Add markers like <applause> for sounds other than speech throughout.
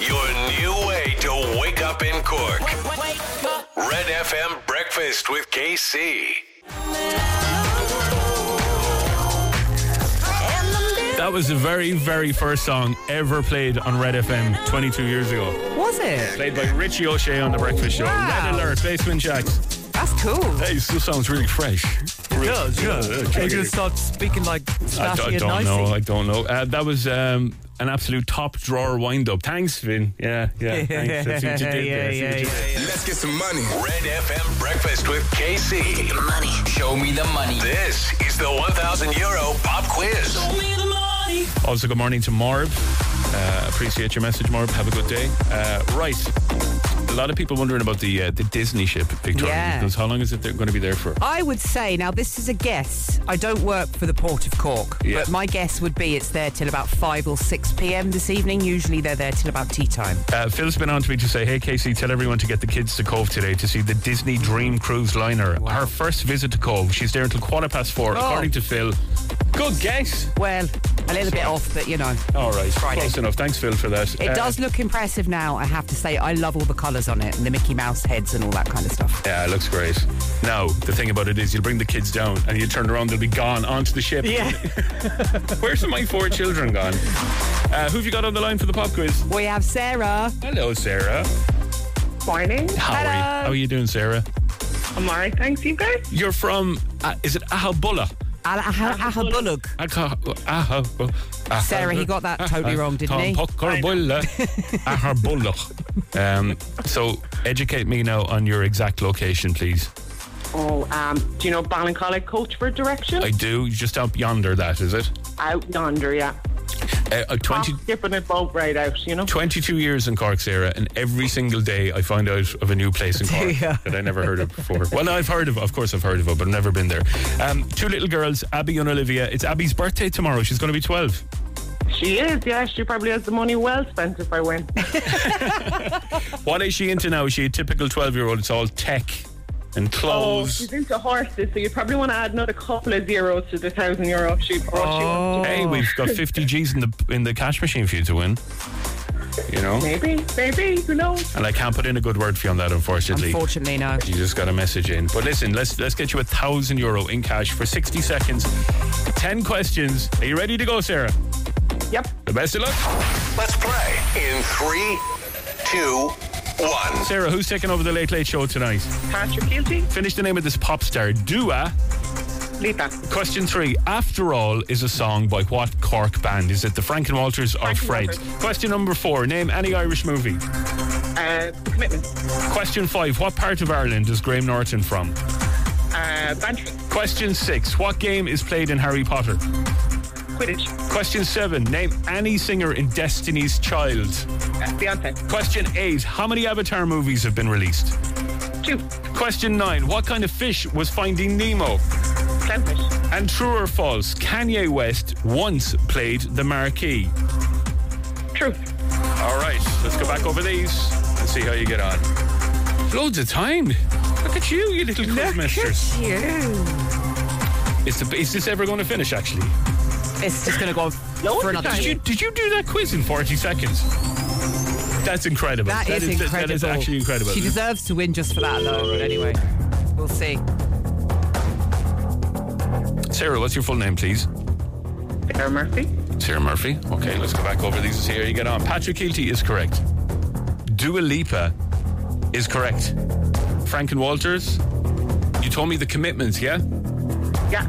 Your new way to wake up in Cork. Red FM Breakfast with KC. That was the very, very first song ever played on Red FM 22 years ago. Was it? Played by Richie O'Shea on The Breakfast Show. Wow. Red Alert, Basement Jaxx. That's cool. Hey, it still sounds really fresh. It does, yeah. yeah, They just start speaking like I, snatchy d- I and don't know. I don't know. Uh, that was um, an absolute top drawer wind up. Thanks, Vin. Yeah, yeah. <laughs> Thanks. That's what you did Yeah, yeah, yeah. Let's get some money. Red FM Breakfast with KC. Money. Show me the money. This is the 1,000 euro pop quiz. Also, good morning to Marv. Uh, appreciate your message, Marv. Have a good day. Uh, right. A lot of people wondering about the uh, the Disney ship, Victoria. Yeah. Because how long is it going to be there for? I would say, now this is a guess. I don't work for the Port of Cork, Yeah. but my guess would be it's there till about 5 or 6 p.m. this evening. Usually they're there till about tea time. Uh, Phil's been on to me to say, hey, Casey, tell everyone to get the kids to Cobh today to see the Disney Dream Cruise Liner. Her first visit to Cobh. She's there until quarter past four, Oh. according to Phil. Good guess. Well, a little bit off, but you know. All right. Friday. Close enough. Thanks, Phil, for that. It Uh, does look impressive now, I have to say. I love all the colours on it and the Mickey Mouse heads and all that kind of stuff. Yeah, it looks great. Now, the thing about it is you'll bring the kids down and you turn around, they'll be gone onto the ship. Yeah. <laughs> Where's my four children gone? Uh, who have you got on the line for the pop quiz? We have Sarah. Hello, Sarah. Morning. How are you? How are you doing, Sarah? I'm alright, thanks, you guys. You're from, uh, is it Ahabulla? Aghabullogue. Sarah, he got that totally wrong, didn't he? Um, so, educate me now on your exact location, please. Oh, um, do you know Ballincollig Coachford direction? I do. Just up yonder, that is it? out yonder, yeah. Uh, uh, 20, Off skipping it boat right out, you know? 22 years in Cork, Sarah, and every single day I find out of a new place in <laughs> Cork Yeah. that I never heard of before. Well, no, I've heard of, of course, I've heard of it, but I've never been there. Um, two little girls, Abby and Olivia. It's Abby's birthday tomorrow. She's going to be 12. She is, yeah. She probably has the money well spent if I win. <laughs> <laughs> What is she into now? Is she a typical 12 year old? It's all tech and oh, clothes. she's into horses, so you probably want to add another couple of zeros to the thousand euro she, what she wants Hey, we've got 50 <laughs> G's in the in the cash machine for you to win. You know? Maybe, maybe, who knows? And I can't put in a good word for you on that, unfortunately. Unfortunately, no. You just got a message in. But listen, let's let's get you a thousand euro in cash for 60 seconds. 10 questions. Are you ready to go, Sarah? Yep. The best of luck. Let's play in three, two, one. Sarah, who's taking over the Late Late Show tonight? Patrick Kielty, Finish the name of this pop star. Dua. Lita. Question three. After All is a song by what Cork band? Is it the Frank and Walters or Franken Fred? Walters. Question number four. Name any Irish movie. Uh, commitment. Question five. What part of Ireland is Graham Norton from? Uh, Bantry. Question six. What game is played in Harry Potter? Quidditch. Question seven. Name any singer in Destiny's Child. Uh, Beyonce. Question eight. How many Avatar movies have been released? Two. Question nine. What kind of fish was Finding Nemo? Clownfish. And true or false, Kanye West once played the marquee. Truth. All right, let's go back over these and see how you get on. Loads of time. Look at you, you little quiz masters. you. Is, the, is this ever going to finish, actually? It's just going to go on Loads for another. Did you, did you do that quiz in 40 seconds? That's incredible. That is incredible. That is actually incredible. She deserves to win just for that alone. But anyway, we'll see. Sarah, what's your full name, please? Sarah Murphy. Sarah Murphy. Okay, let's go back over these and see how you get on. Patrick Kielty is correct. Dua Lipa is correct. Frank and Walters, you told me the commitments, yeah? Yeah.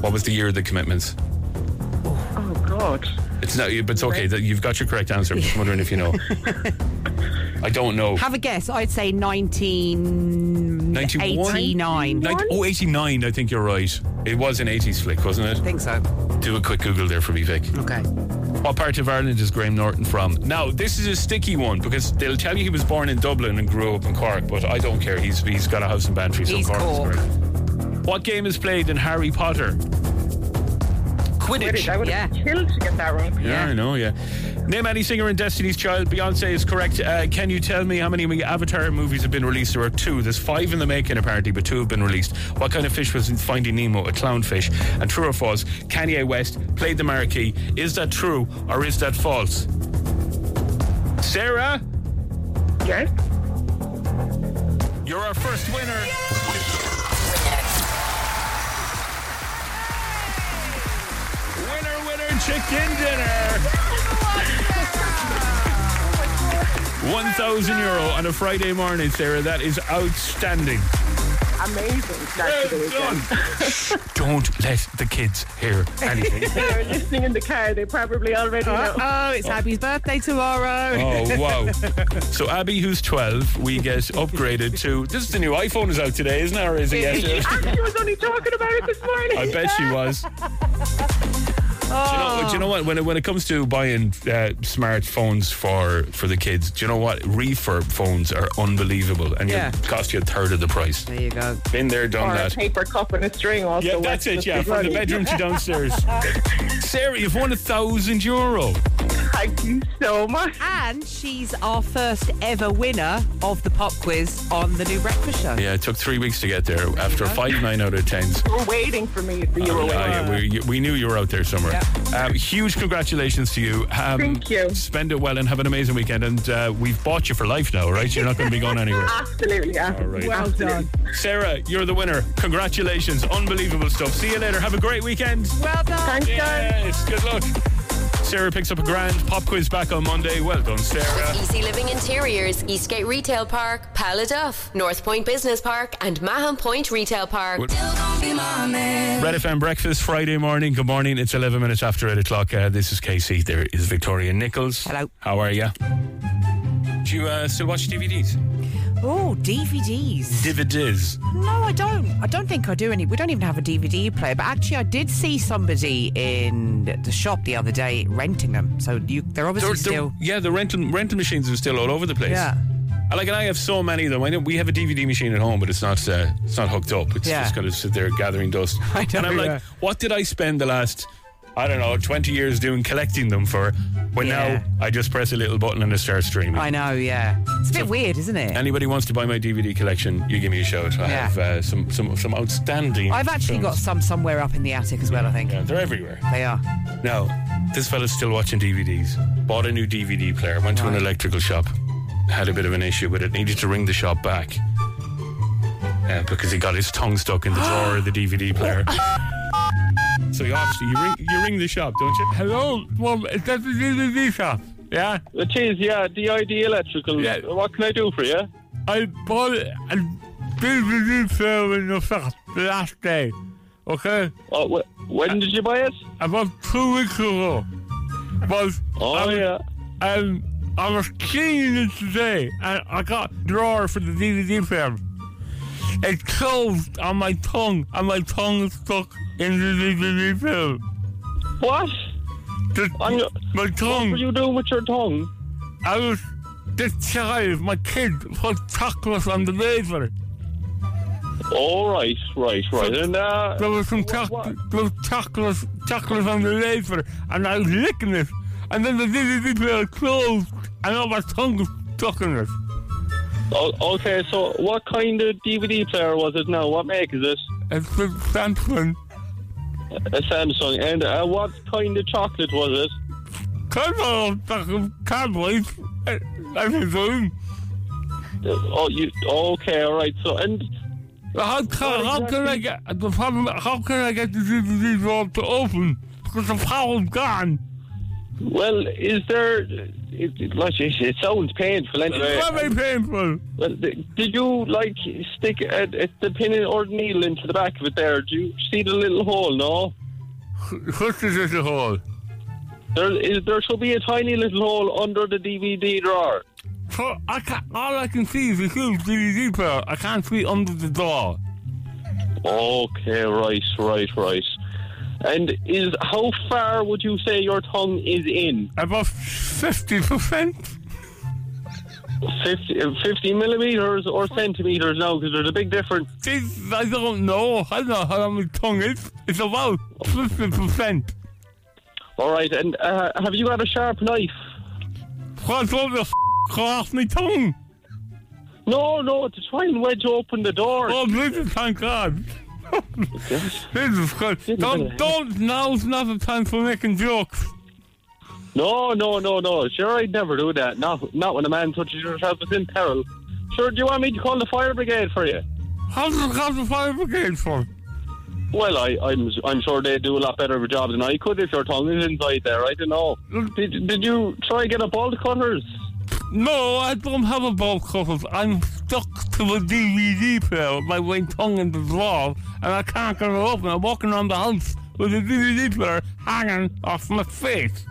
What was the year of the commitments? It's not, but it's okay. that You've got your correct answer. I'm just wondering if you know. <laughs> I don't know. Have a guess. I'd say 1989. Nin- oh, 89, I think you're right. It was an 80s flick, wasn't it? I it? think so. Do a quick Google there for me, Vic. Okay. What part of Ireland is Graham Norton from? Now, this is a sticky one because they'll tell you he was born in Dublin and grew up in Cork, but I don't care. He's he's got a house in Bantry, so He's Cork Cork. is great. What game is played in Harry Potter? Quidditch. I would have Yeah. killed to get that wrong. Yeah, I know, yeah. Name any singer in Destiny's Child. Beyonce is correct. Uh, can you tell me how many Avatar movies have been released? There are two. There's five in the making, apparently, but two have been released. What kind of fish was in Finding Nemo? A clownfish. And true or false, Kanye West played the marquee. Is that true or is that false? Sarah, Yes. you're our first winner. Winner, chicken dinner. 1,000 euro on a Friday morning, Sarah. That is outstanding. Amazing start to the Well weekend. done. <laughs> Don't let the kids hear anything. <laughs> They're listening in the car. They probably already know. Oh, it's Abby's birthday tomorrow. Oh, <laughs> wow. So, Abby, who's 12, we get upgraded to. This is the new iPhone is out today, isn't it? Or is it yesterday? Actually, was only talking about it this morning. I bet she was. Do you, know, do you know what? When it, when it comes to buying uh, smartphones for, for the kids, do you know what? Refurb phones are unbelievable and Yeah. they cost you a third of the price. There you go. Been there, done Or a that. paper cup and a string also. Yeah, that's it. Yeah, from the bedroom to downstairs. <laughs> Sarah, you've won a thousand euro. Thank you so much. And she's our first ever winner of the pop quiz on the new breakfast show. Yeah, it took three weeks to get there after five nine out of tens. You were waiting for me. So you were Oh, waiting. yeah, we, we knew you were out there somewhere. Um, huge congratulations to you. Um, Thank you. Spend it well and have an amazing weekend. And uh, we've bought you for life now, right? You're not going to be going anywhere. <laughs> Absolutely. All right. Well done. Sarah, you're the winner. Congratulations. Unbelievable stuff. See you later. Have a great weekend. Well done. Thanks, guys. Yes, good luck. Sarah picks up a grand pop quiz back on Monday. Well done, Sarah. Easy Living Interiors, Eastgate Retail Park, Paladuff, North Point Business Park, and Mahon Point Retail Park. Red FM breakfast Friday morning. Good morning. It's 11 minutes after 8 o'clock. Uh, this is Casey. There is Victoria Nichols. Hello. How are you? Do you uh, still watch DVDs? Oh, DVDs. DVDs. No, I don't. I don't think I do any. We don't even have a DVD player. But actually, I did see somebody in the shop the other day renting them. So you, they're obviously They're- they're- still. yeah, the rental rental machines are still all over the place. Yeah. I like, and I have so many of them. I know we have a DVD machine at home, but it's not uh, it's not hooked up. It's Yeah. just going to sit there gathering dust. <laughs> I know, and I'm like, what did I spend the last, I don't know, 20 years doing collecting them for? When Yeah. now I just press a little button and it starts streaming. I know. Yeah. It's a bit weird, isn't it? Anybody wants to buy my DVD collection, you give me a shout. I Yeah. have uh, some, some some outstanding. I've actually got some somewhere up in the attic as well. I think Yeah, they're everywhere. they are. Now, this fella's still watching DVDs. Bought a new DVD player. Went to an electrical shop. Had a bit of an issue with it. Needed to ring the shop back. Uh, because he got his tongue stuck in the drawer of the DVD player. <laughs> so you obviously you ring you ring the shop, don't you? Hello, Mum, is that the DVD shop? Yeah. It is, yeah, DID Electrical. Yeah. What can I do for you? I bought a DVD player in the shop the last day. Okay? Oh, wh- when did you buy it? About two weeks ago. But Oh, yeah. Um, I was cleaning it today, and I got a drawer for the DVD film. It closed on my tongue, and my tongue is stuck in the DVD film. What? The, your- my tongue. What were you doing with your tongue? I was this child, my kid, put chocolate on the laser. Oh, right, right, right. And, uh, There was some chocolate, there was chocolate, chocolate on the laser, and I was licking it, and then the DVD player closed, and all my tongue was stuck in it. Oh, okay, so what kind of DVD player was it now? What make is it? It's the Samsung. A Samsung. And uh, what kind of chocolate was it? Cardboard, fucking cardboard. I presume. Uh, Oh, you. Okay, all right. So, and How can, how can I get the problem? How can I get the DVD to open? Because the power's gone. Well, is there? It, it, like, it, it sounds painful anyway. It's very painful. Well, did you like stick a, a, the pin or needle into the back of it there? Do you see the little hole? No. <laughs> What's this little hole? There is. There should be a tiny little hole under the DVD drawer. So I can all I can see is a huge DVD player. I can't see under the door. Okay, right, right, right. And is how far would you say your tongue is in? About fifty percent. 50, uh, 50 millimeters or centimeters now? Because there's a big difference. I don't know. I don't know how long my tongue is. It's about fifty percent. All right, and uh, have you got a sharp knife? What's all the f- off my tongue? No, no, to try and wedge open the door. Oh, Jesus, thank God. Jesus Christ. Don't, don't, now's not the time for making jokes. No, no, no, no. Sure, I'd never do that. Not, not when a man touches yourself is in peril. Sure, do you want me to call the fire brigade for you? How does it call the fire brigade for? Well, I, I'm, I'm sure they do a lot better of a job than I could if your tongue is inside there. I don't know. Did, did you try to get a bolt cutters? No, I don't have a bolt cutters. I'm stuck to a DVD player with my tongue in the drawer, and I can't get it open. I'm walking around the house with a DVD player hanging off my face.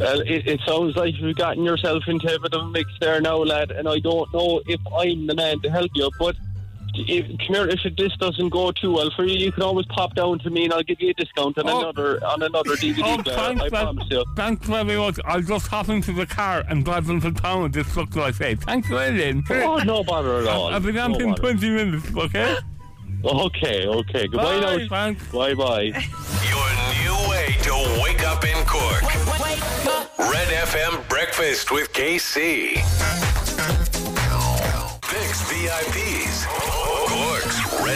Well, it, it sounds like you've gotten yourself into a bit of a mix there now, lad, and I don't know if I'm the man to help you, but if, come here, if this doesn't go too well for you, you can always pop down to me and I'll give you a discount on Oh. another on another DVD Oh, player. thanks, I man. promise you. Thanks very much. I'll just hop into the car and drive into town with this look to my face. Thanks for it. Oh, no bother at all. I'll be down No in 20 minutes, okay? Okay, okay. Goodbye Bye, now. thanks. Bye bye. Your new way to wake up in Cork. Red FM breakfast with KC. Picks VIPs.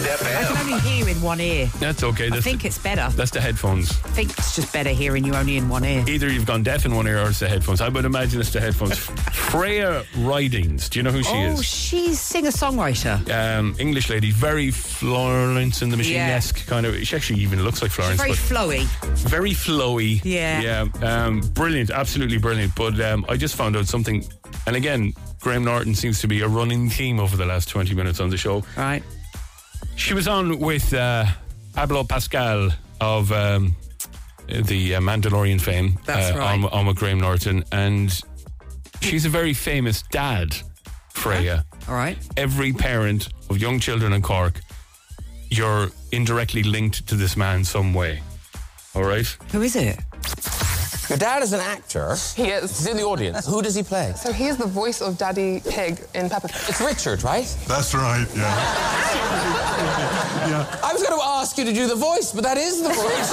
Red I can only hear in one ear. That's okay. I That's, think the, it's better. that's the headphones. I think it's just better hearing you only in one ear. Either you've gone deaf in one ear or it's the headphones. I would imagine it's the headphones. <laughs> Freya Ridings. Do you know who she is? oh, is? she's singer-songwriter. um, English lady, very Florence and the Machine esque kind of. She actually even looks like Florence, Very but flowy. very flowy. Yeah. yeah, um, brilliant, absolutely brilliant. But um, I just found out something, and again, Graham Norton seems to be a running theme over the last twenty minutes on the show. Right. She was on with uh, Pablo Pascal of um, the uh, Mandalorian fame. That's uh, right. On, on with Graham Norton, and she's a very famous dad, Freya. All right. every parent of young children in Cork, you're indirectly linked to this man some way. All right? Who is it? Your dad is an actor. He is. He's in the audience. Who does he play? So he is the voice of Daddy Pig in Peppa Pig. It's Richard, right? That's right, yeah. <laughs> I was going to ask you to do the voice, but that is the voice.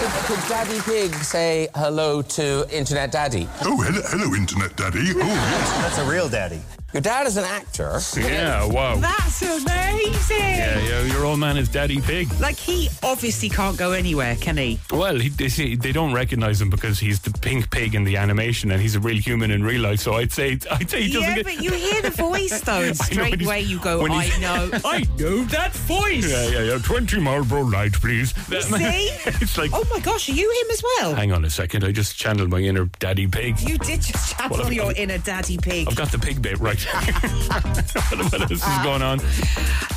could, could Daddy Pig say hello to Internet Daddy? Oh, hello, hello, Internet Daddy. Oh, yes. That's a real daddy. Your dad is an actor. Yeah, wow. That's amazing. Yeah, yeah, your old man is Daddy Pig. Like he obviously can't go anywhere, can he? Well, he, they, say, they don't recognize him because he's the pink pig in the animation and he's a real human in real life. So I'd say, I'd say he doesn't Yeah, get. but you hear the voice though, <laughs> and straight when away you go, I know, <laughs> I know that voice. Yeah, yeah, yeah. 20 Marlboro Light, please. You see? <laughs> it's like, Oh my gosh, are you him as well? hang on a second. I just channeled my inner Daddy Pig. You did just Well, channel I've- your inner daddy pig. I've got the pig bit right. <laughs> what else is going on?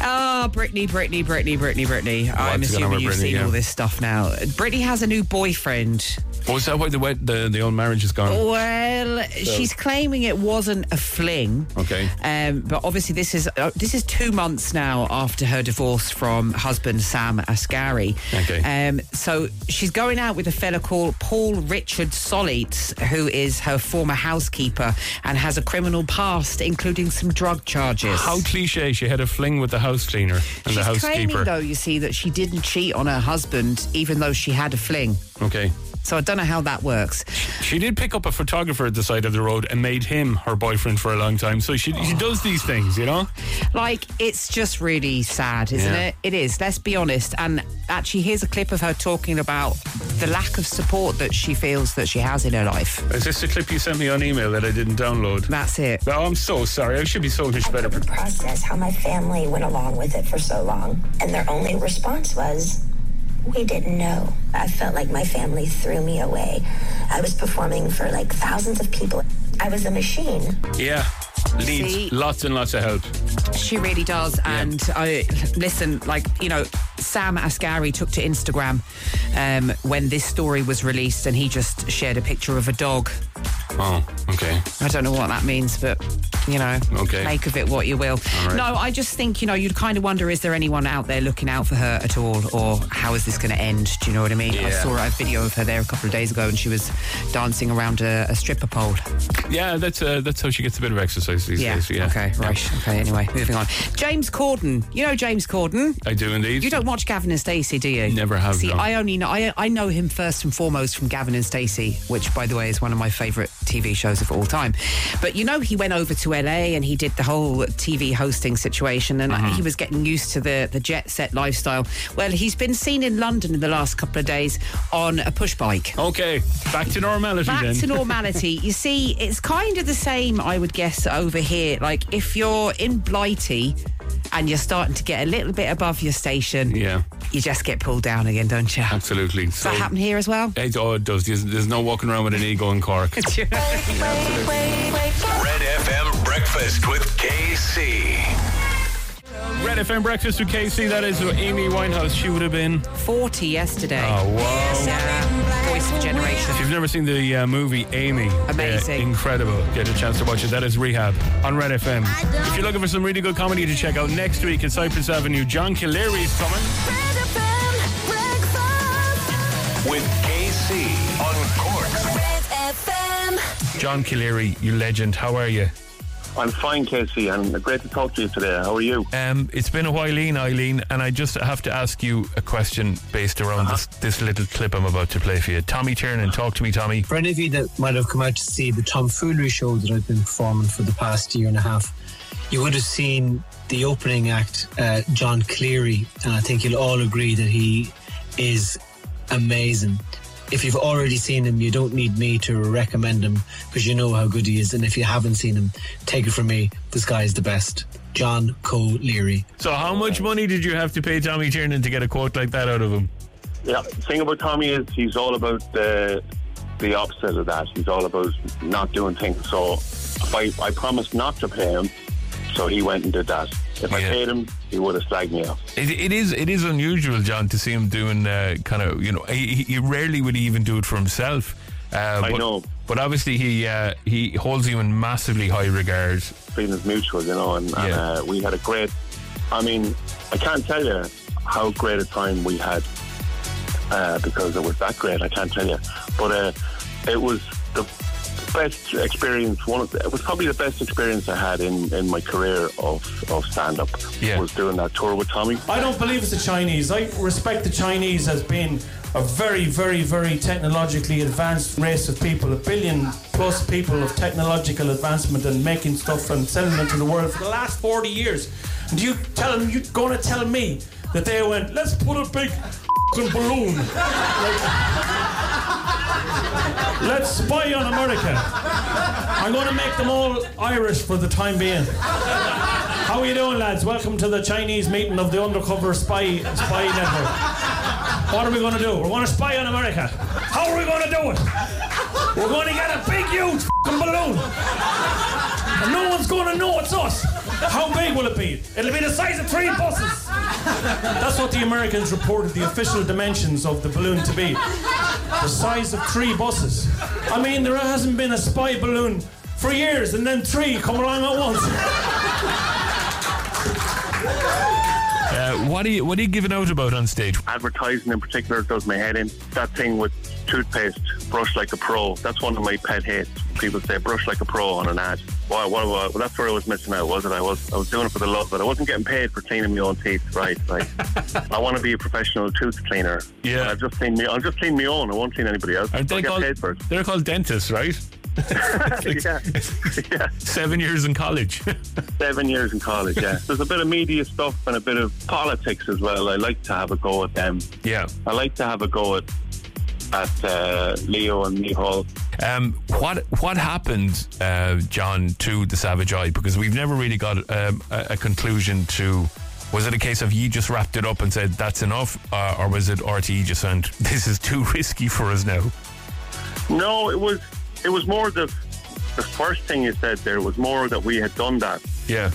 Oh, Britney, Britney, Britney, Britney, Britney. I'm assuming you've Britney, seen yeah. all this stuff now. Britney has a new boyfriend. Oh, is that why the, the, the old marriage is gone? Well, she's claiming it wasn't a fling. Okay. Um, but obviously, this is uh, this is two months now after her divorce from husband Sam Asghari. Okay. Um, so she's going out with a fella called Paul Richard Solites, who is her former housekeeper and has a criminal past, including some drug charges. How cliche. She had a fling with the house cleaner and the She's claiming, though, you see, that she didn't cheat on her husband, even though she had a fling. Okay. So I don't know how that works. She did pick up a photographer at the side of the road and made him her boyfriend for a long time. So she, she does these things, you know? Like, it's just really sad, isn't Yeah. it? It is, let's be honest. And actually, here's a clip of her talking about the lack of support that she feels that she has in her life. Is this the clip you sent me on email that I didn't download? That's it. Oh, I'm so sorry. I should be so much better. couldn't process how my family went along with it for so long. And their only response was, we didn't know. I felt like my family threw me away. I was performing for like thousands of people. I was a machine. Yeah. Needs See? lots and lots of help. She really does. And I listen, like, you know, Sam Asghari took to Instagram um, when this story was released and he just shared a picture of a dog. Oh, okay. I don't know what that means, but you know, Okay. make of it what you will. right. No, I just think you know you'd kind of wonder: is there anyone out there looking out for her at all, or how is this going to end? Do you know what I mean? I saw a video of her there a couple of days ago, and she was dancing around a, a stripper pole. Yeah, that's uh, that's how she gets a bit of exercise these Yeah. days. Yeah. Okay. Yeah. Right. Okay. Anyway, moving on. James Corden. You know James Corden. I do indeed. You don't watch Gavin and Stacey, do you? Never have, See. I only know I, I know him first and foremost from Gavin and Stacey, which, by the way, is one of my favourite TV shows of all time. But you know, he went over to LA and he did the whole TV hosting situation, and Mm-hmm. he was getting used to the the jet set lifestyle. Well, he's been seen in London in the last couple of days on a push bike. Okay, back to normality Back then. to <laughs> normality. you see, it's kind of the same, I would guess, over here. Like if you're in Blighty and you're starting to get a little bit above your station, yeah, you just get pulled down again, don't you? absolutely. Does that So- happen here as well? It, oh, it does. There's, there's no walking around with an ego in Cork. <laughs> Red FM Breakfast with KC. Red FM Breakfast with KC, that is Amy Winehouse. She would have been 40 yesterday. Oh, wow. Yeah. Voice of generation. If you've never seen the uh, movie Amy, Amazing. uh, incredible. Get a chance to watch it. That is Rehab on Red FM. If you're looking for some really good comedy to check out next week at Cypress Avenue, John Colleary is coming. With KC on Cork's John Colleary, you legend. How are you? I'm fine, Casey, and great to talk to you today. How are you? Um, it's been a while, Eileen, and I just have to ask you a question based around this, this little clip I'm about to play for you. Tommy Tiernan, talk to me, Tommy. For any of you that might have come out to see the tomfoolery show that I've been performing for the past year and a half, you would have seen the opening act, uh, John Colleary, and I think you'll all agree that he is amazing. If you've already seen him, you don't need me to recommend him because you know how good he is. And if you haven't seen him, take it from me, this guy is the best. John Colleary. So, how much money did you have to pay Tommy Tiernan to get a quote like that out of him? Yeah, the thing about Tommy is he's all about the the opposite of that. He's all about not doing things. So if I, I promised not to pay him, so he went and did that. If I paid him, he would have slagged me off. It, it is it is unusual, John, to see him doing uh, kind of you know he, he rarely would even do it for himself. Uh, I but, know. but obviously he uh, he holds you in massively high regard. Feelings mutual, you know, and, and uh, we had a great. I mean, I can't tell you how great a time we had uh, because it was that great. I can't tell you, but uh, it was the best experience. One of the, it was probably the best experience I had in, in my career of, of stand up. Yeah. was doing that tour with Tommy. I don't believe it's the Chinese. I respect the Chinese as being a very, very, very technologically advanced race of people, a billion plus people of technological advancement and making stuff and selling it to the world for the last 40 years. And you tell them, you're going to tell me that they went, let's put a big balloon. Like, <laughs> let's spy on America. I'm going to make them all Irish for the time being. How are you doing, lads? Welcome to the Chinese meeting of the undercover spy spy network. What are we going to do? We're going to spy on America. How are we going to do it? We're going to get a big, huge balloon. And no one's going to know it's us. How big will it be? It'll be the size of three buses. That's what the Americans reported the official dimensions of the balloon to be. The size of three buses. I mean, there hasn't been a spy balloon for years, and then three come along at once. What are you what are you giving out about on stage? Advertising in particular does my head in. That thing with toothpaste, brush like a pro. That's one of my pet hates. People say brush like a pro on an ad. Well, what, what, well, that's where I was missing out, wasn't I? I was I was doing it for the love, but I wasn't getting paid for cleaning my own teeth. Right, right. <laughs> I want to be a professional tooth cleaner. Yeah. I just clean me. I'll just clean my own. I won't clean anybody else. Aren't I'll they get called, paid for it. they're called dentists, right? Yeah. yeah. Seven years in college. <laughs> Seven years in college, yeah. There's a bit of media stuff and a bit of politics as well. I like to have a go at them. Yeah. I like to have a go at at uh, Leo and Micheál. Um, what what happened, uh, John, to the Savage Eye? Because we've never really got um, a, a conclusion to. Was it a case of you just wrapped it up and said that's enough, uh, or was it RTE just went this is too <laughs> risky for us now? No, it was it was more the the first thing you said there was more that we had done that. Yeah.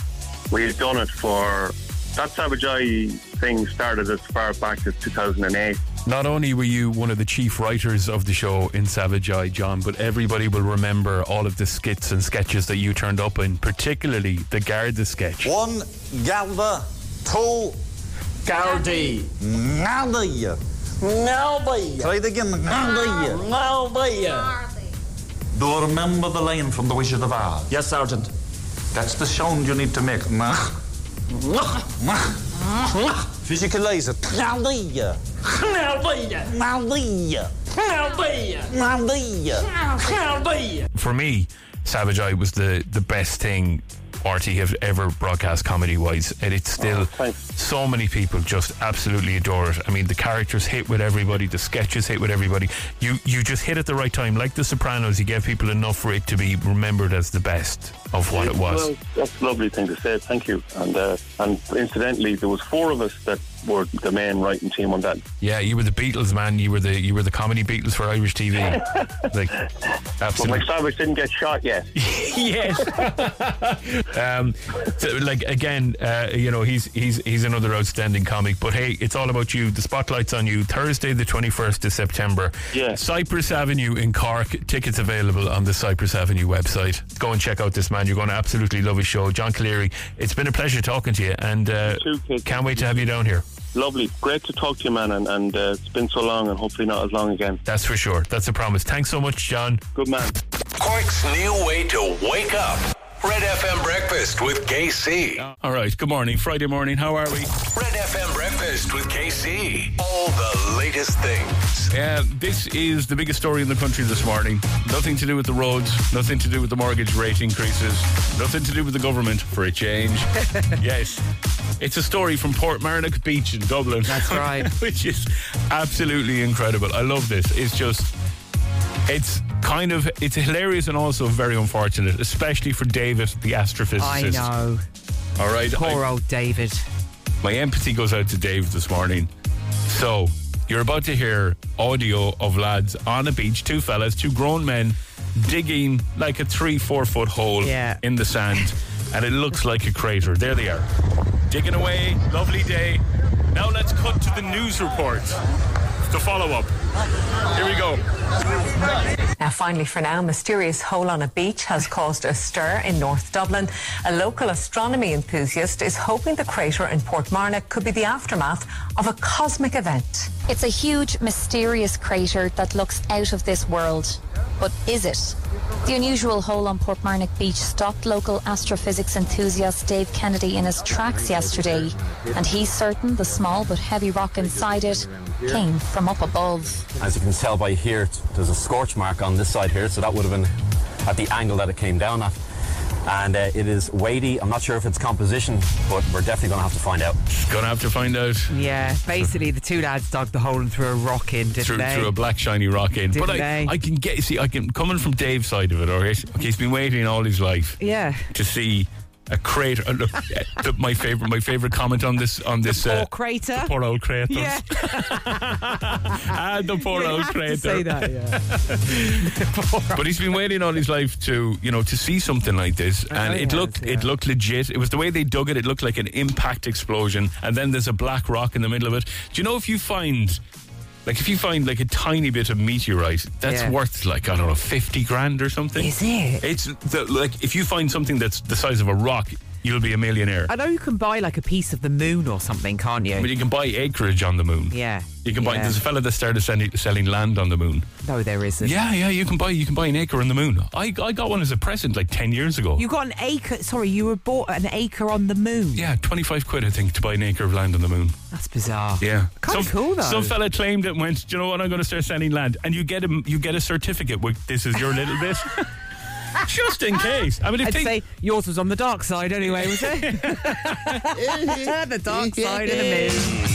We had done it for that Savage Eye thing started as far back as 2008. Not only were you one of the chief writers of the show in Savage Eye, John, but everybody will remember all of the skits and sketches that you turned up in, particularly the Garda sketch. One Garda, two Gardaí. Gardaí. Gardaí. Try it again. Gardaí. Gardaí. Do you remember the line from The Wizard of Oz? Yes, Sergeant. That's the sound you need to make. Visualize it. How do you? For me, Savage Eye was the, the best thing RTE have ever broadcast comedy wise. And it's still so many people just absolutely adore it. I mean, the characters hit with everybody, the sketches hit with everybody. You you just hit at the right time. Like The Sopranos, you gave people enough for it to be remembered as the best of what it was. Well, that's a lovely thing to say. Thank you. And uh, and incidentally, there was four of us that were the main writing team on that. Yeah, you were the Beatles, man. You were the you were the comedy Beatles for Irish TV. <laughs> like, absolutely. McSavage didn't get shot yet. <laughs> yes. um, so, like again, uh, you know, he's he's he's another outstanding comic. But hey, it's all about you. The spotlight's on you. Thursday, the twenty first of September. Yeah. Cypress Avenue in Cork. Tickets available on the Cypress Avenue website. Go and check out this man. You're going to absolutely love his show, John Colleary. It's been a pleasure talking to you, and uh, can't wait to have you down here. Lovely. Great to talk to you, man. And, and uh, it's been so long, and hopefully not as long again. That's for sure. That's a promise. Thanks so much, John. Good man. Cork's new way to wake up. Red FM Breakfast with KC. All right. Good morning. Friday morning. How are we? Red FM Breakfast with KC. All the latest things. Yeah, this is the biggest story in the country this morning. Nothing to do with the roads, nothing to do with the mortgage rate increases, nothing to do with the government for a change. <laughs> yes. It's a story from Portmarnock Beach in Dublin. That's right. <laughs> which is absolutely incredible. I love this. It's just it's kind of it's hilarious and also very unfortunate, especially for David, the astrophysicist. I know. All right. Poor I- old David. my empathy goes out to Dave this morning. So, you're about to hear audio of lads on a beach, two fellas, two grown men, digging like a three, four foot hole Yeah. in the sand. And it looks like a crater. There they are. Digging away. Lovely day. Now let's cut to the news report. The follow up. Here we go. Now, finally, for now, mysterious hole on a beach has caused a stir in North Dublin. A local astronomy enthusiast is hoping the crater in Portmarnock could be the aftermath of a cosmic event. It's a huge, mysterious crater that looks out of this world. But is it? The unusual hole on Portmarnock Beach stopped local astrophysics enthusiast Dave Kennedy in his tracks yesterday, and he's certain the small but heavy rock inside it came from up above. As you can tell by here, there's a scorch mark on this side here, so that would have been at the angle that it came down at. And uh, it is weighty. I'm not sure if it's composition, but we're definitely going to have to find out. Gonna have to find out. Yeah, basically the two lads dug the hole and threw a rock in, didn't through, they? through a black shiny rock in. Didn't but I, they? I can get see I can coming from Dave's side of it, all right? Okay, he's been waiting all his life yeah. to see a crater. uh, look, uh, the- my favorite my favorite comment on this on this Poor uh, crater. the poor old crater. Yeah. <laughs> ah, the poor You old crater. say that, yeah. <laughs> but he's been waiting all his life to, you know, to see something like this, I and it has, looked, yeah. it looked legit. It was the way they dug it. It looked like an impact explosion, and then there's a black rock in the middle of it. Do you know if you find, like, if you find like a tiny bit of meteorite, that's Yeah. worth like I don't know, fifty grand or something. Is it? It's the, like if you find something that's the size of a rock, you'll be a millionaire. I know you can buy like a piece of the moon or something, can't you? I mean, you can buy acreage on the moon. yeah. You can buy. Yeah. There's a fella that started selling, selling land on the moon. No, there isn't. Yeah, yeah. You can buy. You can buy an acre on the moon. I, I got one as a present like ten years ago. You got an acre. Sorry, you were bought an acre on the moon. yeah, twenty five quid I think to buy an acre of land on the moon. That's bizarre. Yeah, Kinda some, cool, though. Some fella claimed it and went. Do you know what? I'm going to start selling land, and you get a you get a certificate. With, this is your little bit. <laughs> <laughs> Just in case. I mean, if I'd they, say yours was on the dark side anyway, was it? <laughs> <laughs> the dark side of the moon.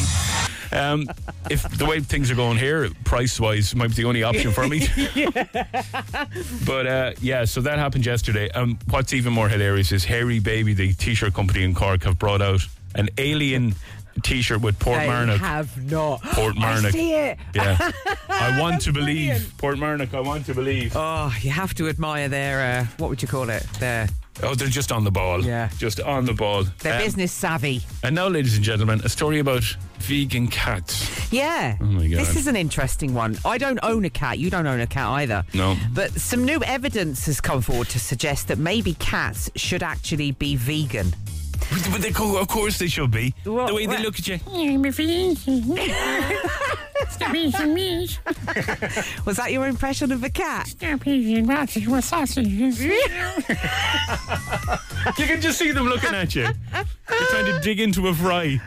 Um, if the way things are going here, price wise, might be the only option for me. but uh, yeah, so that happened yesterday. Um, what's even more hilarious is Hairy Baby, the t-shirt company in Cork, have brought out an alien t-shirt with Portmarnock. have not. Portmarnock. I see it. Yeah, <laughs> I want to believe brilliant. Portmarnock. I want to believe. Oh, you have to admire their, uh, what would you call it? Their, Oh, they're just on the ball. Yeah. just on the ball. their Um, business savvy. And now, ladies and gentlemen, a story about vegan cats. Yeah. Oh my God. This is an interesting one. I don't own a cat. You don't own a cat either. No. But some new evidence has come forward to suggest that maybe cats should actually be vegan. But they, of course they should be. Well, the way they well- look at you. <laughs> Was that your impression of a cat? You can just see them looking at you. They're trying to dig into a fry.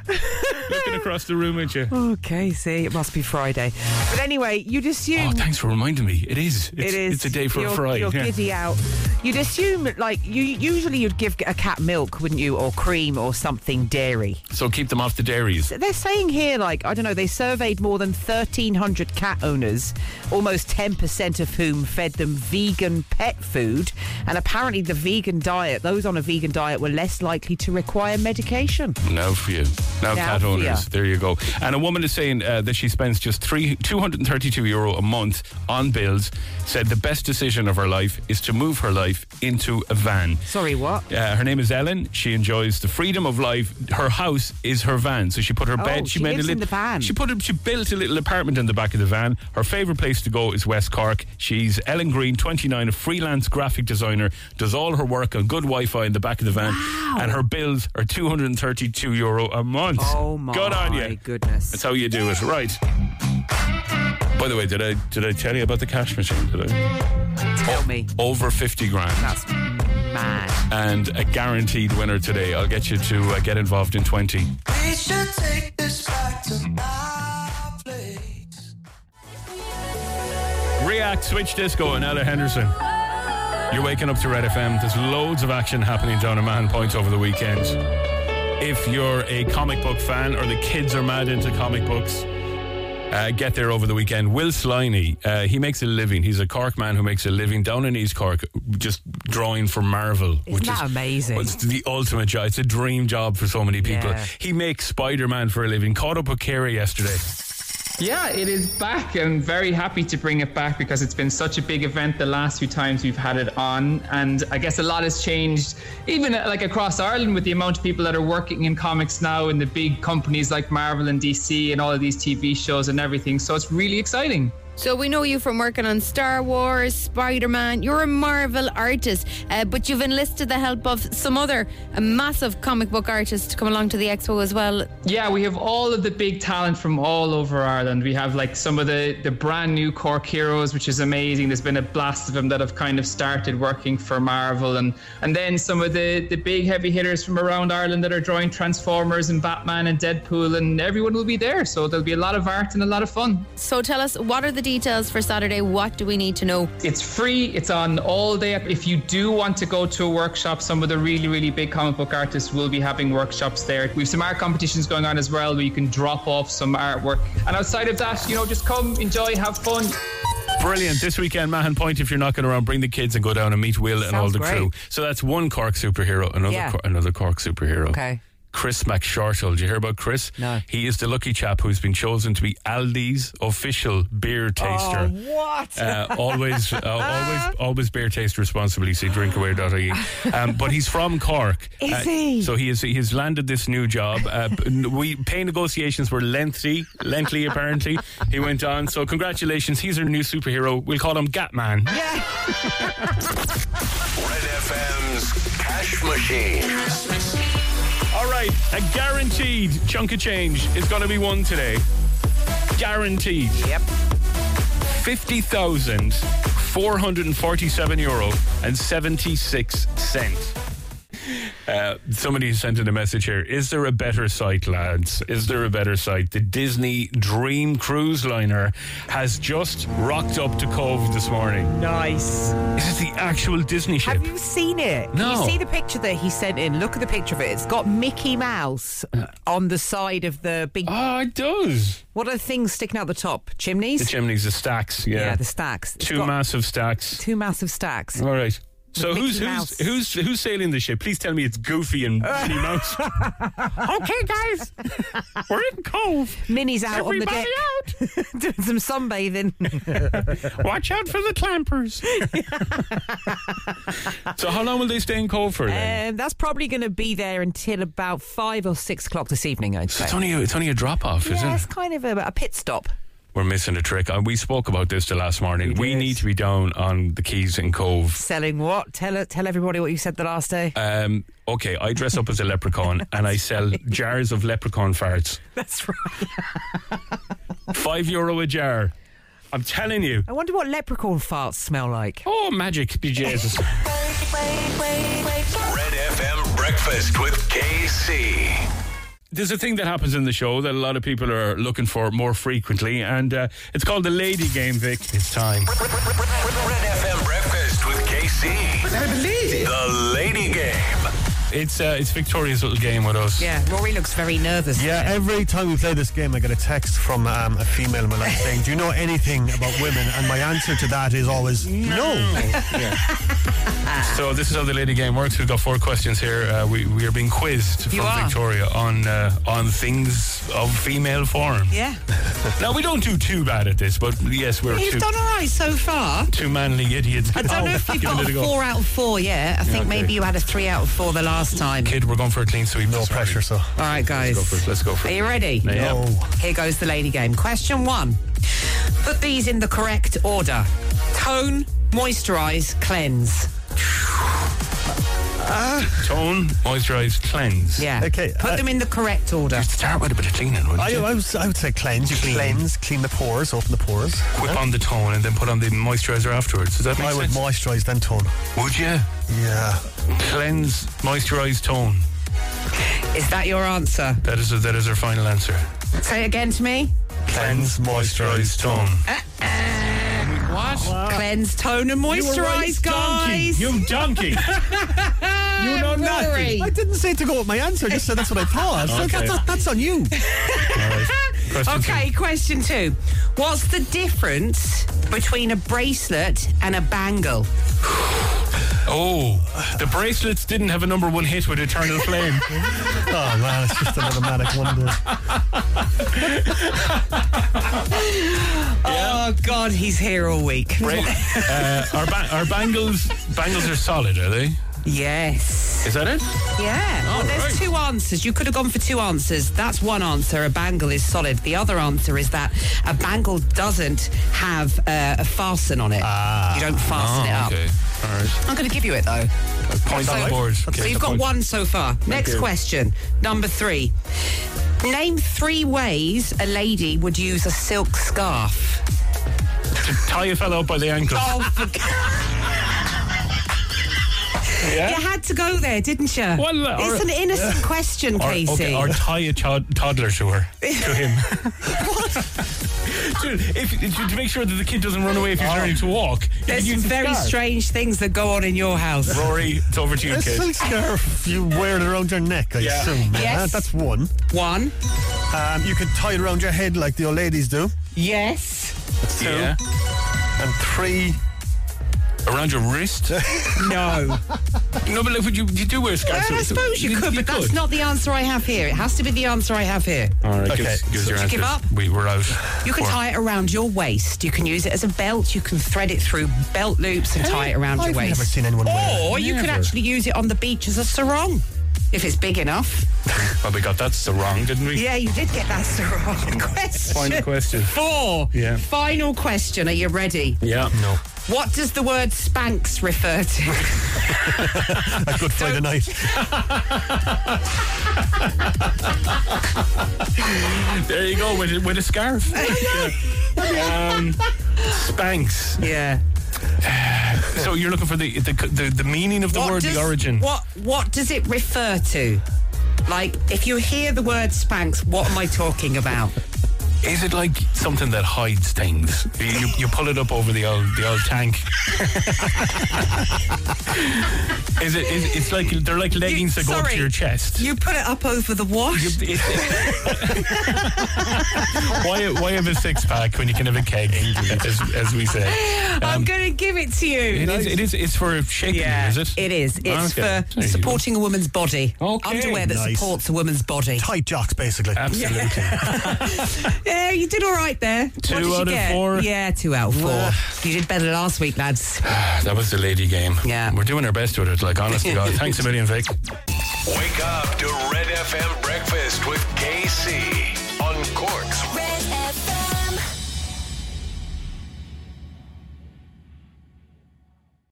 looking looking across the room at you. Okay, see, it must be Friday. But anyway, you'd assume. Oh, thanks for reminding me. It is. It's, it is. It's a day for you're, a fry. You're yeah. giddy out. You'd assume, like, you usually you'd give a cat milk, wouldn't you, or cream or something dairy. So keep them off the dairies. They're saying here, like, I don't know, they surveyed more than 1,300 cat owners, almost 10% of whom fed them vegan pet food. And apparently, the vegan diet, those on a vegan diet, were less likely to require medication. Now for you. Now, Now cat owners. ya. There you go. And a woman is saying uh, that she spends just three, 232 euro a month on bills. Said the best decision of her life is to move her life into a van. Sorry, what? Uh, her name is Ellen. She enjoys the freedom of life. Her house is her van, so she put her Oh, bed. she made lives a in lit- the van. She put. A, she built a little apartment in the back of the van. Her favorite place to go is West Cork. She's Ellen Green, 29, a freelance graphic designer. Does all her work on good Wi-Fi in the back of the van, wow. and her bills are 232 euro a month. Oh my Good on you. goodness. That's how you do it, right? By the way, did I did I tell you about the cash machine? Did I? Tell me. Over 50 grand. That's mad. and a guaranteed winner today. I'll get you to uh, get involved in 20. We should take this back to my place. React, Switch Disco, and Ella Henderson. You're waking up to Red FM. There's loads of action happening down at Mahon Point over the weekend. If you're a comic book fan or the kids are mad into comic books, uh, get there over the weekend. Will Sliney, uh, he makes a living. He's a Cork man who makes a living down in East Cork, just drawing for Marvel. Isn't that is amazing? well, it's the ultimate job. It's a dream job for so many people. Yeah. He makes Spider Man for a living. Caught up with Kira yesterday. Yeah, it is back. I'm very happy to bring it back because it's been such a big event the last few times we've had it on. And I guess a lot has changed, even uh, like across Ireland with the amount of people that are working in comics now and the big companies like Marvel and DC and all of these TV shows and everything. So it's really exciting. So we know you from working on Star Wars, Spider Man. You're a Marvel artist, uh, but you've enlisted the help of some other uh, massive comic book artists to come along to the expo as well. Yeah, we have all of the big talent from all over Ireland. We have like some of the, the brand new Cork heroes, which is amazing. There's been a blast of them that have kind of started working for Marvel, and and then some of the the big heavy hitters from around Ireland that are drawing Transformers and Batman and Deadpool, and everyone will be there. So there'll be a lot of art and a lot of fun. So tell us, what are the details for Saturday? What do we need to know? It's free. It's on all day. If you do want to go to a workshop, some of the really, really big comic book artists will be having workshops there. We've some art competitions going on as well where you can drop off some artwork. And outside of that, you know, just come, enjoy, have fun. Brilliant. This weekend, Mahon Point, if you're knocking around, bring the kids and go down and meet Will and all the great. crew. So that's one Cork superhero, another, Yeah. Cor- another Cork superhero. Okay. Chris McShortle. Did you hear about Chris? No. He is the lucky chap who's been chosen to be Aldi's official beer taster. what? Uh, always, uh, <laughs> always, always beer taste responsibly. See drinkaware.ie. Um, but he's from Cork. <laughs> Is Uh, he? So he has he has landed this new job. Uh, we pay negotiations were lengthy, lengthy apparently. He went on. So congratulations, he's our new superhero. We'll call him Gatman. Yeah. <laughs> Red FM's Cash Machine. All right, a guaranteed chunk of change is going to be won today. Guaranteed. Yep. 50,447 euro and 76 cents. Uh, somebody sent in a message here. Is there a better site, lads? Is there a better site? The Disney Dream Cruise Liner has just rocked up to Cobh this morning. Nice. This is the actual Disney ship. Have you seen it? No. You see the picture that he sent in? Look at the picture of it. It's got Mickey Mouse on the side of the big. Oh, it does. What are the things sticking out the top? Chimneys? The chimneys, the stacks. Yeah, Yeah, the stacks. It's Two massive stacks. Two massive stacks. All right. So With who's Mickey who's, Mouse. who's who's sailing the ship? Please tell me it's Goofy and Minnie Mouse. <laughs> okay, guys. We're in Cobh. Minnie's out Everybody on the deck <laughs> doing some sunbathing. <laughs> Watch out for the clampers. so how long will they stay in Cobh for then? Um, that's probably going to be there until about five or six o'clock this evening, I'd say. it's only a, it's only a drop off, isn't yeah, it? it's kind of a, a pit stop. We're missing a trick. Uh, we spoke about this the last morning. We, did. need to be down on the Quays in Cobh. Selling what? Tell tell everybody what you said the last day. Um, okay, I dress up as a leprechaun <laughs> and I sell jars of leprechaun farts. <laughs> That's right. <laughs> Five euro a jar. I'm telling you. I wonder what leprechaun farts smell like. Oh, magic, be Jesus. Red FM Breakfast with KC. There's a thing that happens in the show that a lot of people are looking for more frequently, and uh, it's called the Lady Game, Vic. It's time. Red FM breakfast with KC. I believe it. The Lady Game. It's uh, it's Victoria's little game with us. Yeah, Rory looks very nervous. Yeah, every time we play this game, I get a text from um, a female in my life saying, "Do you know anything about women?" And my answer to that is always no. <laughs> So this is how the lady game works. We've got four questions here. Uh, we we are being quizzed from. Victoria on uh, on things of female form. Yeah. <laughs> Now we don't do too bad at this, but yes, we're You've two, done all right so far. two manly idiots. I don't know if <laughs> you've got a four out of four Yeah, I think okay. maybe you had a three out of four the last time. Kid, we're going for a clean sweep. No pressure, so. All right, guys. Let's go for it. Let's go for it. Are you ready? Yeah. No. Here goes the lady game. Question one. Put these in the correct order. Tone, moisturize, cleanse. Tone, moisturise, cleanse. Yeah. Okay, Put uh, them in the correct order. You start with a bit of cleaning, wouldn't I, you? I, would, I would say cleanse. You Clean. cleanse, clean the pores, open the pores. Whip on the tone and then put on the moisturiser afterwards. Does that make I would moisturise then tone. Would you? Yeah. Cleanse, moisturise, tone. Is that your answer? That is that is our final answer. Say it again to me. Cleanse, moisturise, tone. What? Cleanse, tone, and You right, moisturize, guys. donkey. You donkey. <laughs> you know Rory. I didn't say to go with my answer. I just said that's what I thought. So Okay. that's, that's on you. Question okay, question two. What's the difference between a bracelet and a bangle? <sighs> Oh, the bracelets didn't have a number one hit with Eternal Flame. <laughs> oh man, it's just another manic wonder. <laughs> Oh God, he's here all week. Bra- <laughs> uh, our, ba- our bangles bangles are solid, are they? Yes. Is that it? Yeah. Well, there's two answers. You could have gone for two answers. That's one answer. A bangle is solid. The other answer is that a bangle doesn't have uh, a fasten on it. you don't fasten Oh, it up. okay. All right. I'm going to give you it though. Point on the board. So you've got one so far. Next you. question. Number three. Name three ways a lady would use a silk scarf. To tie a fella up by the ankles. Oh, for <laughs> Yeah? You had to go there, didn't you? Well, uh, it's or- an innocent question, Or, KC. okay, or tie a chod- toddler to her, to <laughs> him. Dude, if, to to make sure that the kid doesn't run away if he's learning to walk. you There's some very scarf. strange things that go on in your house. Rory, it's over to you, A kid. silk scarf, you wear it around your neck, I Yeah. assume. Yes. Yeah, that's one. One. Um, you could tie it around your head like the old ladies do. Yes. That's two. Yeah. And three. Around your wrist? <laughs> No. no, but look, would you, you do wear a scarf. Well, I suppose you, could, but that's not the answer I have here. It has to be the answer I have here. All right, Okay, give, give so your did you give up? We, we're out. You can Four. tie it around your waist. You can use it as a belt. You can thread it through belt loops and tie it around I've your waist. never seen anyone wear Or you could actually use it on the beach as a sarong. If it's big enough. Well, we got that so wrong, didn't we? Yeah, you did get that sarong <laughs> question. Final question. Four. Yeah. Final question. Are you ready? Yeah. No. What does the word Spanx refer to? A good Friday night. There you go, with, a- with a scarf. Yeah. <laughs> Um, Spanx. yeah. So you're looking for the the, the, the meaning of the word, does, the origin. What What does it refer to? Like, if you hear the word Spanx, what am I talking about? Is it like something that hides things? You, you, you pull it up over the old the old tank. <laughs> is it? Is, it's like they're like leggings that go up to your chest. You put it up over the wash. <laughs> Why why have a six pack when you can have a keg, as, as we say? I'm Um, going to give it to you. it is. It is. It's for shaking. Yeah, is it? It is. It's Okay. For supporting a woman's body. Okay. Underwear that Nice. supports a woman's body. Tight jocks, basically. Absolutely. Yeah, <laughs> you did all right there. Two what did you out of four. Yeah, two out of four. you did better last week, lads. <sighs> that was the lady game. Yeah. We're doing our best with it. Like honestly, to God. <laughs> Thanks a million, Vic. Wake up to Red FM breakfast with KC.